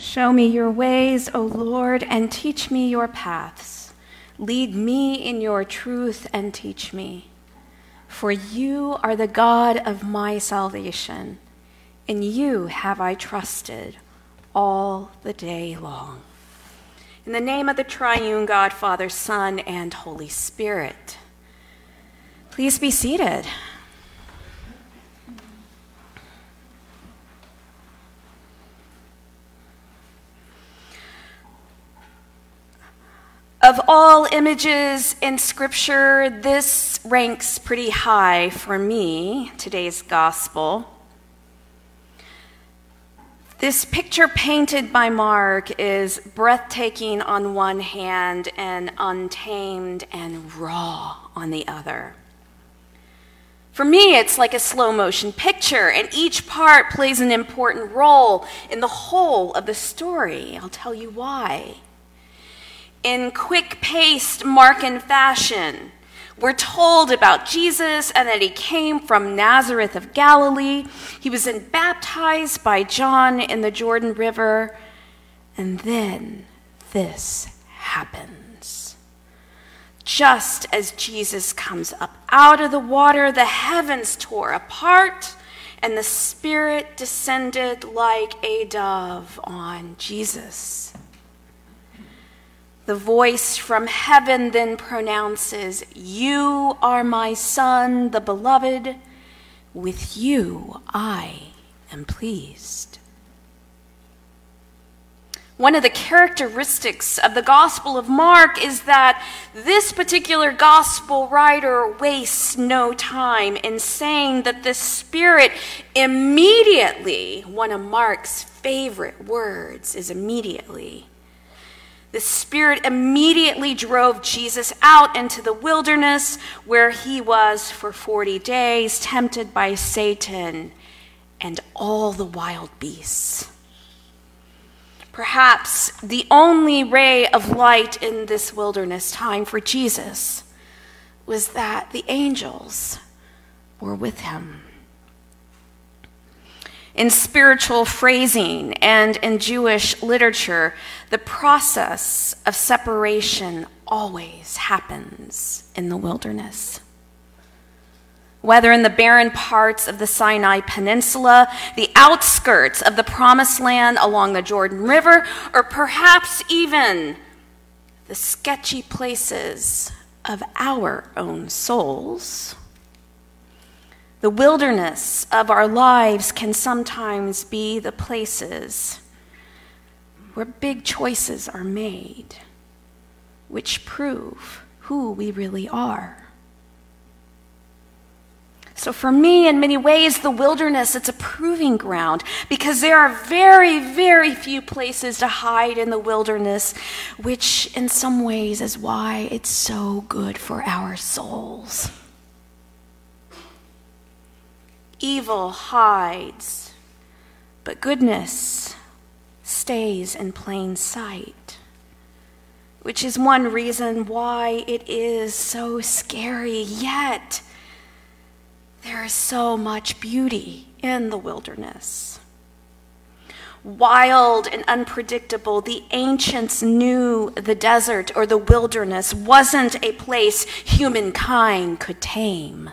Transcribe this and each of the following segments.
Show me your ways, O Lord, and teach me your paths. Lead me in your truth and teach me. For you are the God of my salvation. In you have I trusted all the day long. In the name of the triune God, Father, Son, and Holy Spirit. Please be seated. Of all images in Scripture, this ranks pretty high for me, today's gospel. This picture painted by Mark is breathtaking on one hand and untamed and raw on the other. For me, it's like a slow motion picture, and each part plays an important role in the whole of the story. I'll tell you why in quick paced Markan fashion. We're told about Jesus and that he came from Nazareth of Galilee. He was then baptized by John in the Jordan River. And then this happens. Just as Jesus comes up out of the water, the heavens tore apart and the Spirit descended like a dove on Jesus. The voice from heaven then pronounces, You are my Son, the beloved. With you I am pleased. One of the characteristics of the Gospel of Mark is that this particular Gospel writer wastes no time in saying that the Spirit immediately, one of Mark's favorite words is immediately, the Spirit immediately drove Jesus out into the wilderness where he was for 40 days, tempted by Satan and all the wild beasts. Perhaps the only ray of light in this wilderness time for Jesus was that the angels were with him. In spiritual phrasing and in Jewish literature, the process of separation always happens in the wilderness. Whether in the barren parts of the Sinai Peninsula, the outskirts of the Promised Land along the Jordan River, or perhaps even the sketchy places of our own souls, the wilderness of our lives can sometimes be the places where big choices are made, which prove who we really are. So, for me, in many ways, the wilderness, it's a proving ground because there are very, very few places to hide in the wilderness, which in some ways is why it's so good for our souls. Evil hides, but goodness stays in plain sight, which is one reason why it is so scary. Yet, there is so much beauty in the wilderness. Wild and unpredictable, the ancients knew the desert or the wilderness wasn't a place humankind could tame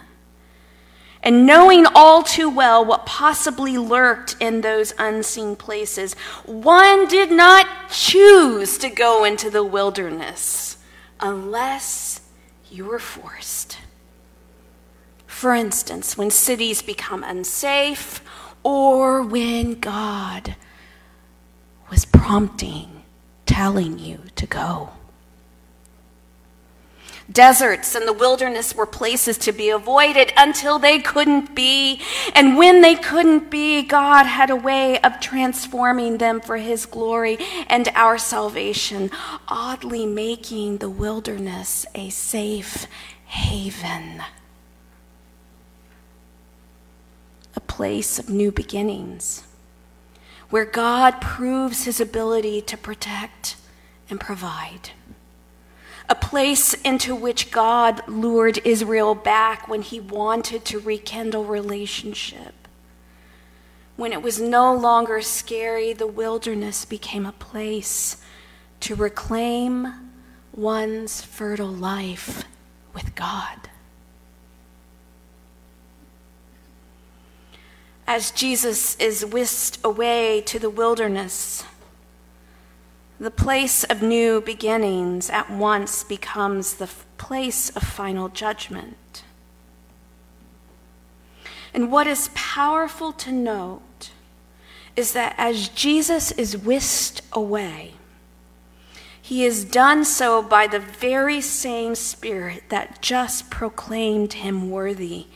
and knowing all too well what possibly lurked in those unseen places, one did not choose to go into the wilderness unless you were forced. For instance, when cities become unsafe or when God was prompting, telling you to go. Deserts and the wilderness were places to be avoided until they couldn't be. And when they couldn't be, God had a way of transforming them for His glory and our salvation, oddly making the wilderness a safe haven, a place of new beginnings, where God proves His ability to protect and provide a place into which God lured Israel back when he wanted to rekindle relationship, when it was no longer scary, the wilderness became a place to reclaim one's fertile life with God. As Jesus is whisked away to the wilderness, the place of new beginnings at once becomes the place of final judgment. And what is powerful to note is that as Jesus is whisked away, he is done so by the very same Spirit that just proclaimed him worthy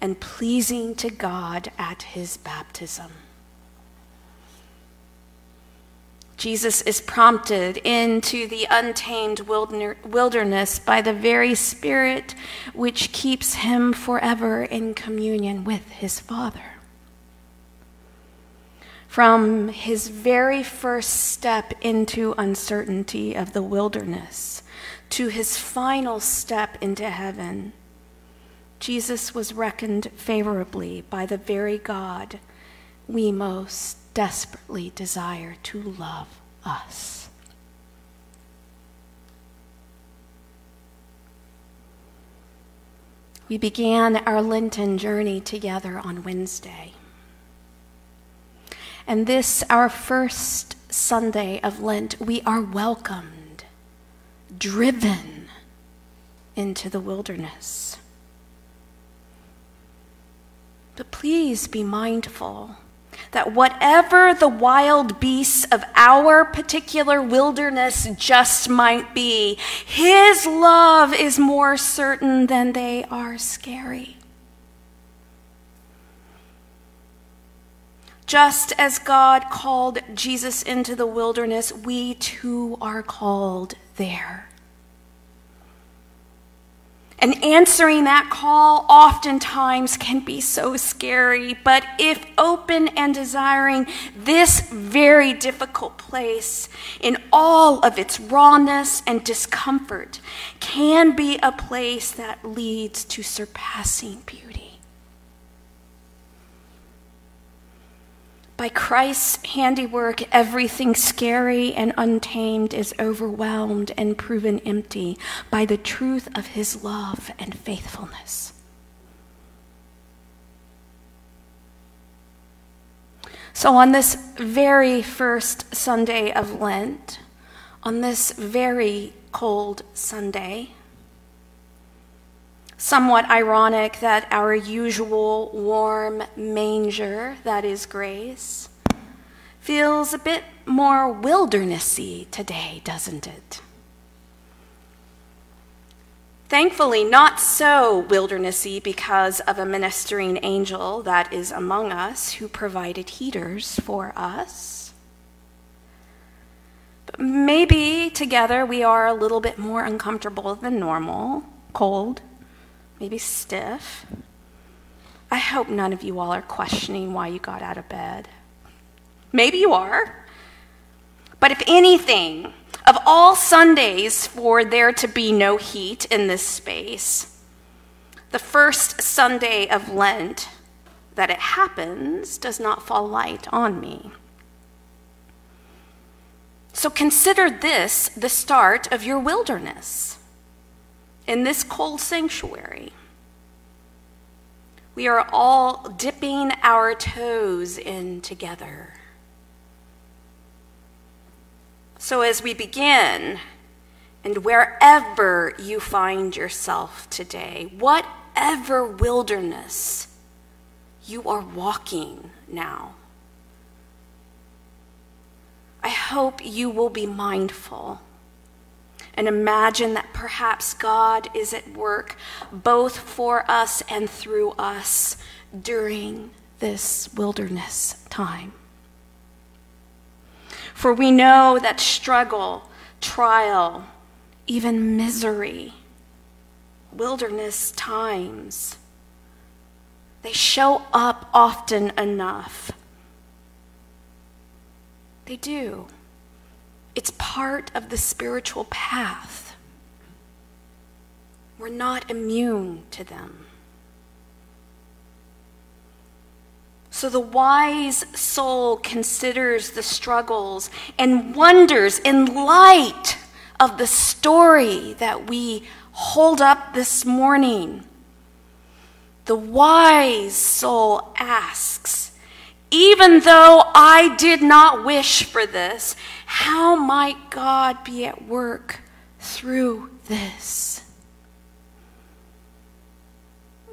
and pleasing to God at his baptism. Jesus is prompted into the untamed wilderness by the very Spirit which keeps him forever in communion with his Father. From his very first step into uncertainty of the wilderness to his final step into heaven, Jesus was reckoned favorably by the very God we most desperately desire to love us. We began our Lenten journey together on Wednesday. And this, our first Sunday of Lent, we are welcomed, driven into the wilderness. But please be mindful that whatever the wild beasts of our particular wilderness just might be, His love is more certain than they are scary. Just as God called Jesus into the wilderness, we too are called there. And answering that call oftentimes can be so scary, but if open and desiring this very difficult place in all of its rawness and discomfort can be a place that leads to surpassing beauty. By Christ's handiwork, everything scary and untamed is overwhelmed and proven empty by the truth of his love and faithfulness. So, on this very first Sunday of Lent, on this very cold Sunday, somewhat ironic that our usual warm manger, that is grace, feels a bit more wildernessy today, doesn't it? Thankfully, not so wildernessy because of a ministering angel that is among us who provided heaters for us. But maybe together we are a little bit more uncomfortable than normal, cold, maybe stiff. I hope none of you all are questioning why you got out of bed. Maybe you are. But if anything, of all Sundays for there to be no heat in this space, the first Sunday of Lent that it happens does not fall light on me. So consider this the start of your wilderness in this cold sanctuary. We are all dipping our toes in together. So, as we begin, and wherever you find yourself today, whatever wilderness you are walking now, I hope you will be mindful and imagine that perhaps God is at work both for us and through us during this wilderness time. For we know that struggle, trial, even misery, wilderness times, they show up often enough. They do. It's part of the spiritual path. We're not immune to them. So the wise soul considers the struggles and wonders in light of the story that we hold up this morning. The wise soul asks, even though I did not wish for this, how might God be at work through this?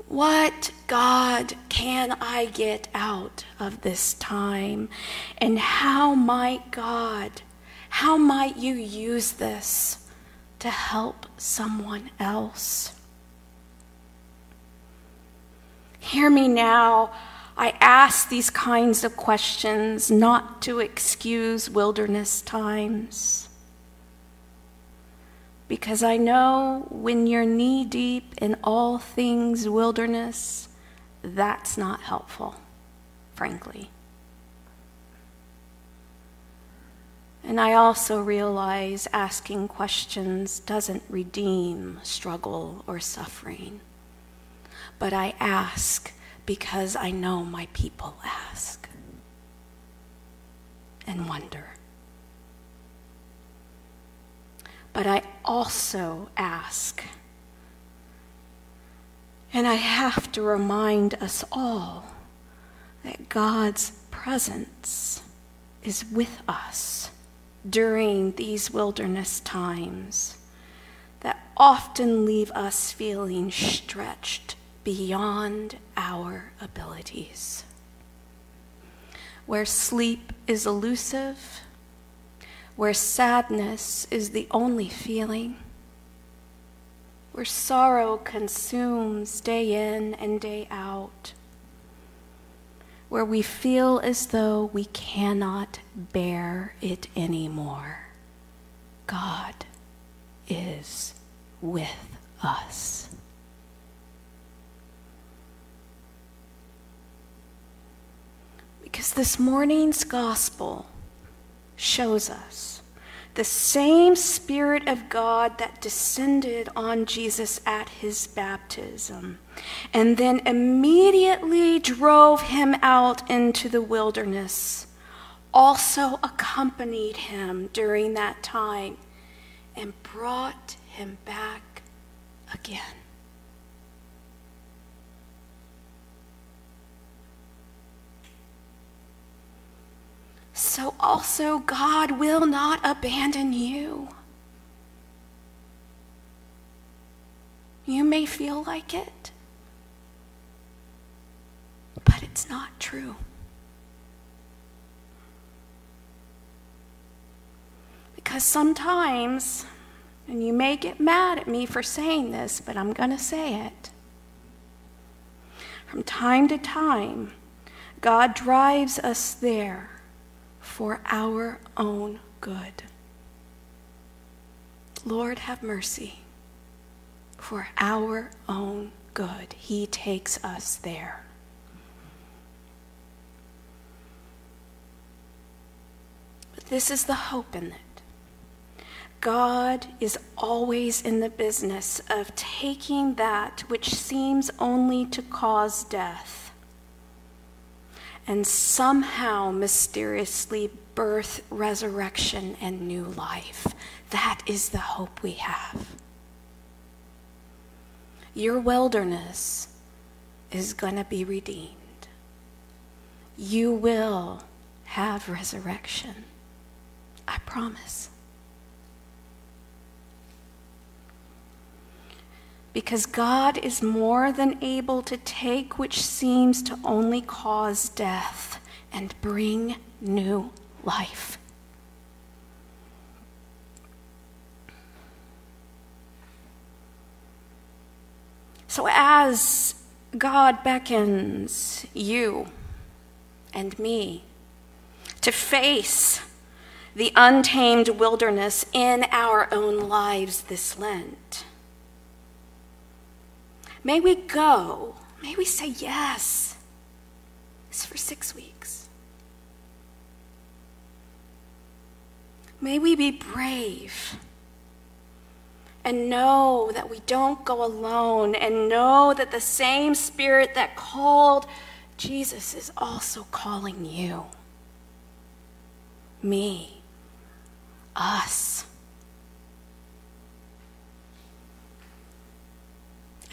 What, God, can I get out of this time? And how might God, how might you use this to help someone else? Hear me now. I ask these kinds of questions not to excuse wilderness times because I know when you're knee deep in all things wilderness, that's not helpful, frankly. And I also realize asking questions doesn't redeem struggle or suffering. But I ask because I know my people ask and wonder. But I also ask, and I have to remind us all that God's presence is with us during these wilderness times that often leave us feeling stretched beyond our abilities. Where sleep is elusive, where sadness is the only feeling, where sorrow consumes day in and day out, where we feel as though we cannot bear it anymore. God is with us. Because this morning's gospel shows us the same Spirit of God that descended on Jesus at his baptism and then immediately drove him out into the wilderness also accompanied him during that time and brought him back again. So also God will not abandon you. You may feel like it, but it's not true. Because sometimes, and you may get mad at me for saying this, but I'm going to say it. From time to time, God drives us there for our own good. Lord, have mercy. For our own good, He takes us there. But this is the hope in it. God is always in the business of taking that which seems only to cause death and somehow mysteriously birth resurrection and new life. That is the hope we have. Your wilderness is going to be redeemed. You will have resurrection. I promise. Because God is more than able to take which seems to only cause death and bring new life. So, as God beckons you and me to face the untamed wilderness in our own lives this Lent, May we go. May we say yes. It's for six weeks. May we be brave and know that we don't go alone and know that the same spirit that called Jesus is also calling you, me, us.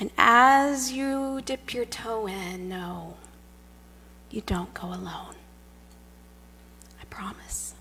And as you dip your toe in, no, you don't go alone. I promise.